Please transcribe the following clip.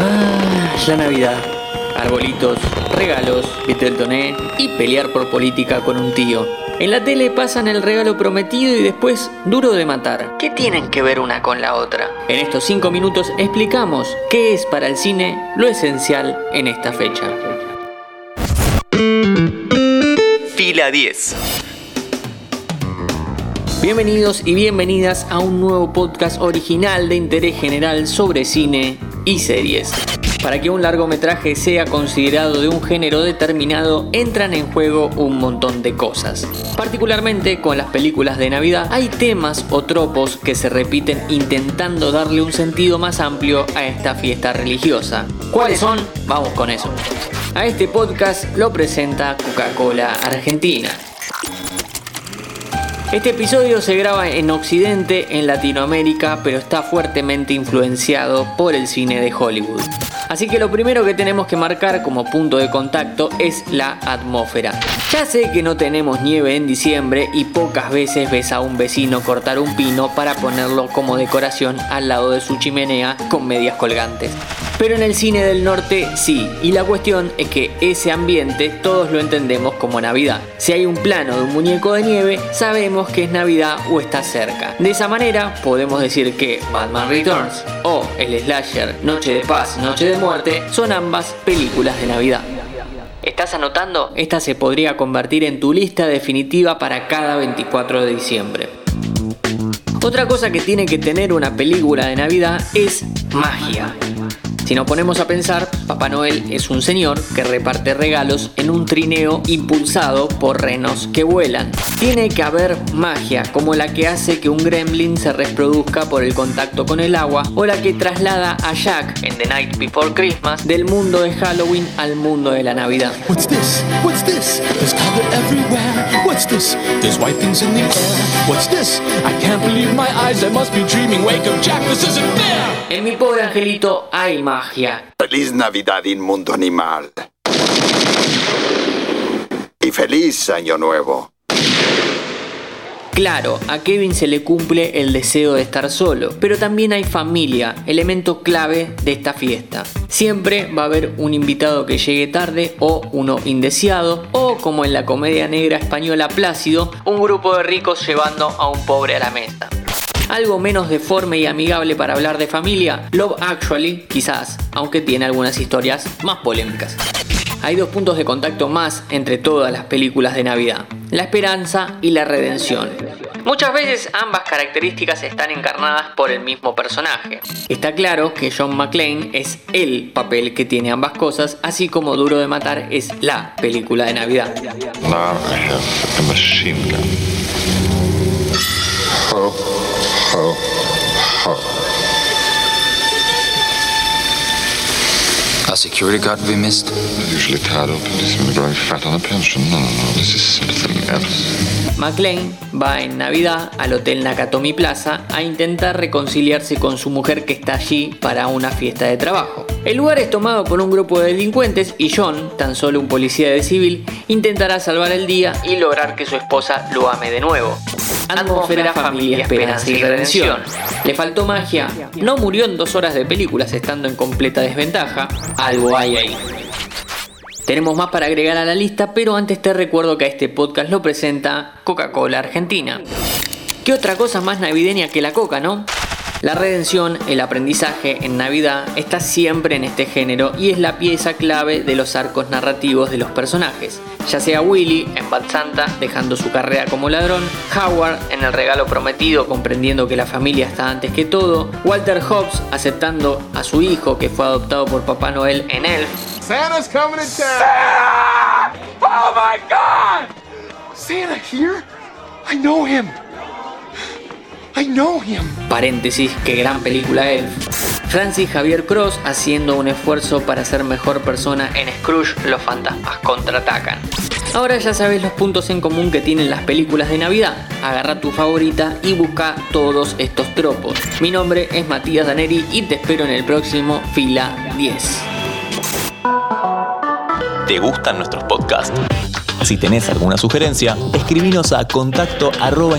Ah, la Navidad. Arbolitos, regalos, Viteltoné y pelear por política con un tío. En la tele pasan el regalo prometido y después duro de matar. ¿Qué tienen que ver una con la otra? En estos 5 minutos explicamos qué es para el cine lo esencial en esta fecha. Fila 10. Bienvenidos y bienvenidas a un nuevo podcast original de interés general sobre cine y series. Para que un largometraje sea considerado de un género determinado, entran en juego un montón de cosas. Particularmente con las películas de Navidad, hay temas o tropos que se repiten intentando darle un sentido más amplio a esta fiesta religiosa. ¿Cuáles son? Vamos con eso. A este podcast lo presenta Coca-Cola Argentina. Este episodio se graba en Occidente, en Latinoamérica, pero está fuertemente influenciado por el cine de Hollywood. Así que lo primero que tenemos que marcar como punto de contacto es la atmósfera. Ya sé que no tenemos nieve en diciembre y pocas veces ves a un vecino cortar un pino para ponerlo como decoración al lado de su chimenea con medias colgantes. Pero en el cine del norte sí, y la cuestión es que ese ambiente todos lo entendemos como Navidad. Si hay un plano de un muñeco de nieve, sabemos que es Navidad o está cerca. De esa manera podemos decir que Batman Returns o el slasher Noche de Paz, Noche de Muerte son ambas películas de Navidad. ¿Estás anotando? Esta se podría convertir en tu lista definitiva para cada 24 de diciembre. Otra cosa que tiene que tener una película de Navidad es magia. Si nos ponemos a pensar, Papá Noel es un señor que reparte regalos en un trineo impulsado por renos que vuelan. Tiene que haber magia, como la que hace que un gremlin se reproduzca por el contacto con el agua, o la que traslada a Jack en The Night Before Christmas del mundo de Halloween al mundo de la Navidad. What's this? What's this? There's color everywhere. What's this? There's white things in the air. What's this? I can't believe my eyes. I must be dreaming. Wake up, Jack. This isn't fair. En mi pobre angelito hay magia. Feliz Navidad, inmundo animal. Y feliz Año Nuevo. Claro, a Kevin se le cumple el deseo de estar solo, pero también hay familia, elemento clave de esta fiesta. Siempre va a haber un invitado que llegue tarde o uno indeseado o como en la comedia negra española Plácido, un grupo de ricos llevando a un pobre a la mesa. Algo menos deforme y amigable para hablar de familia, Love Actually, quizás, aunque tiene algunas historias más polémicas. Hay dos puntos de contacto más entre todas las películas de Navidad, la esperanza y la redención. Muchas veces ambas características están encarnadas por el mismo personaje. Está claro que John McClane es el papel que tiene ambas cosas, así como Duro de Matar es la película de Navidad. Ho, security guard we missed? Usually tied up, he's been growing fat on a pension. No, no, no, this is something else. McClane va en Navidad al Hotel Nakatomi Plaza a intentar reconciliarse con su mujer que está allí para una fiesta de trabajo. El lugar es tomado por un grupo de delincuentes y John, tan solo un policía de civil, intentará salvar el día y lograr que su esposa lo ame de nuevo. Atmósfera, familia, esperanza y redención. Le faltó magia. No murió en dos horas de películas estando en completa desventaja. Algo hay ahí. Tenemos más para agregar a la lista, pero antes te recuerdo que a este podcast lo presenta Coca-Cola Argentina. ¿Qué otra cosa más navideña que la coca, no? La redención, el aprendizaje en Navidad está siempre en este género y es la pieza clave de los arcos narrativos de los personajes. Ya sea Willy en Bad Santa dejando su carrera como ladrón, Howard en El regalo prometido comprendiendo que la familia está antes que todo, Walter Hobbs aceptando a su hijo que fue adoptado por Papá Noel en Elf, Santa's coming to town. Oh my God! Santa here? I know him. I know him. paréntesis, qué gran película Elf. Francis Javier Cross haciendo un esfuerzo para ser mejor persona en Scrooge, los fantasmas contraatacan. Ahora ya sabes los puntos en común que tienen las películas de Navidad. Agarra tu favorita y busca todos estos tropos. Mi nombre es Matías Daneri y te espero en el próximo Fila 10. ¿Te gustan nuestros podcasts? Si tenés alguna sugerencia, escribinos a contacto arroba.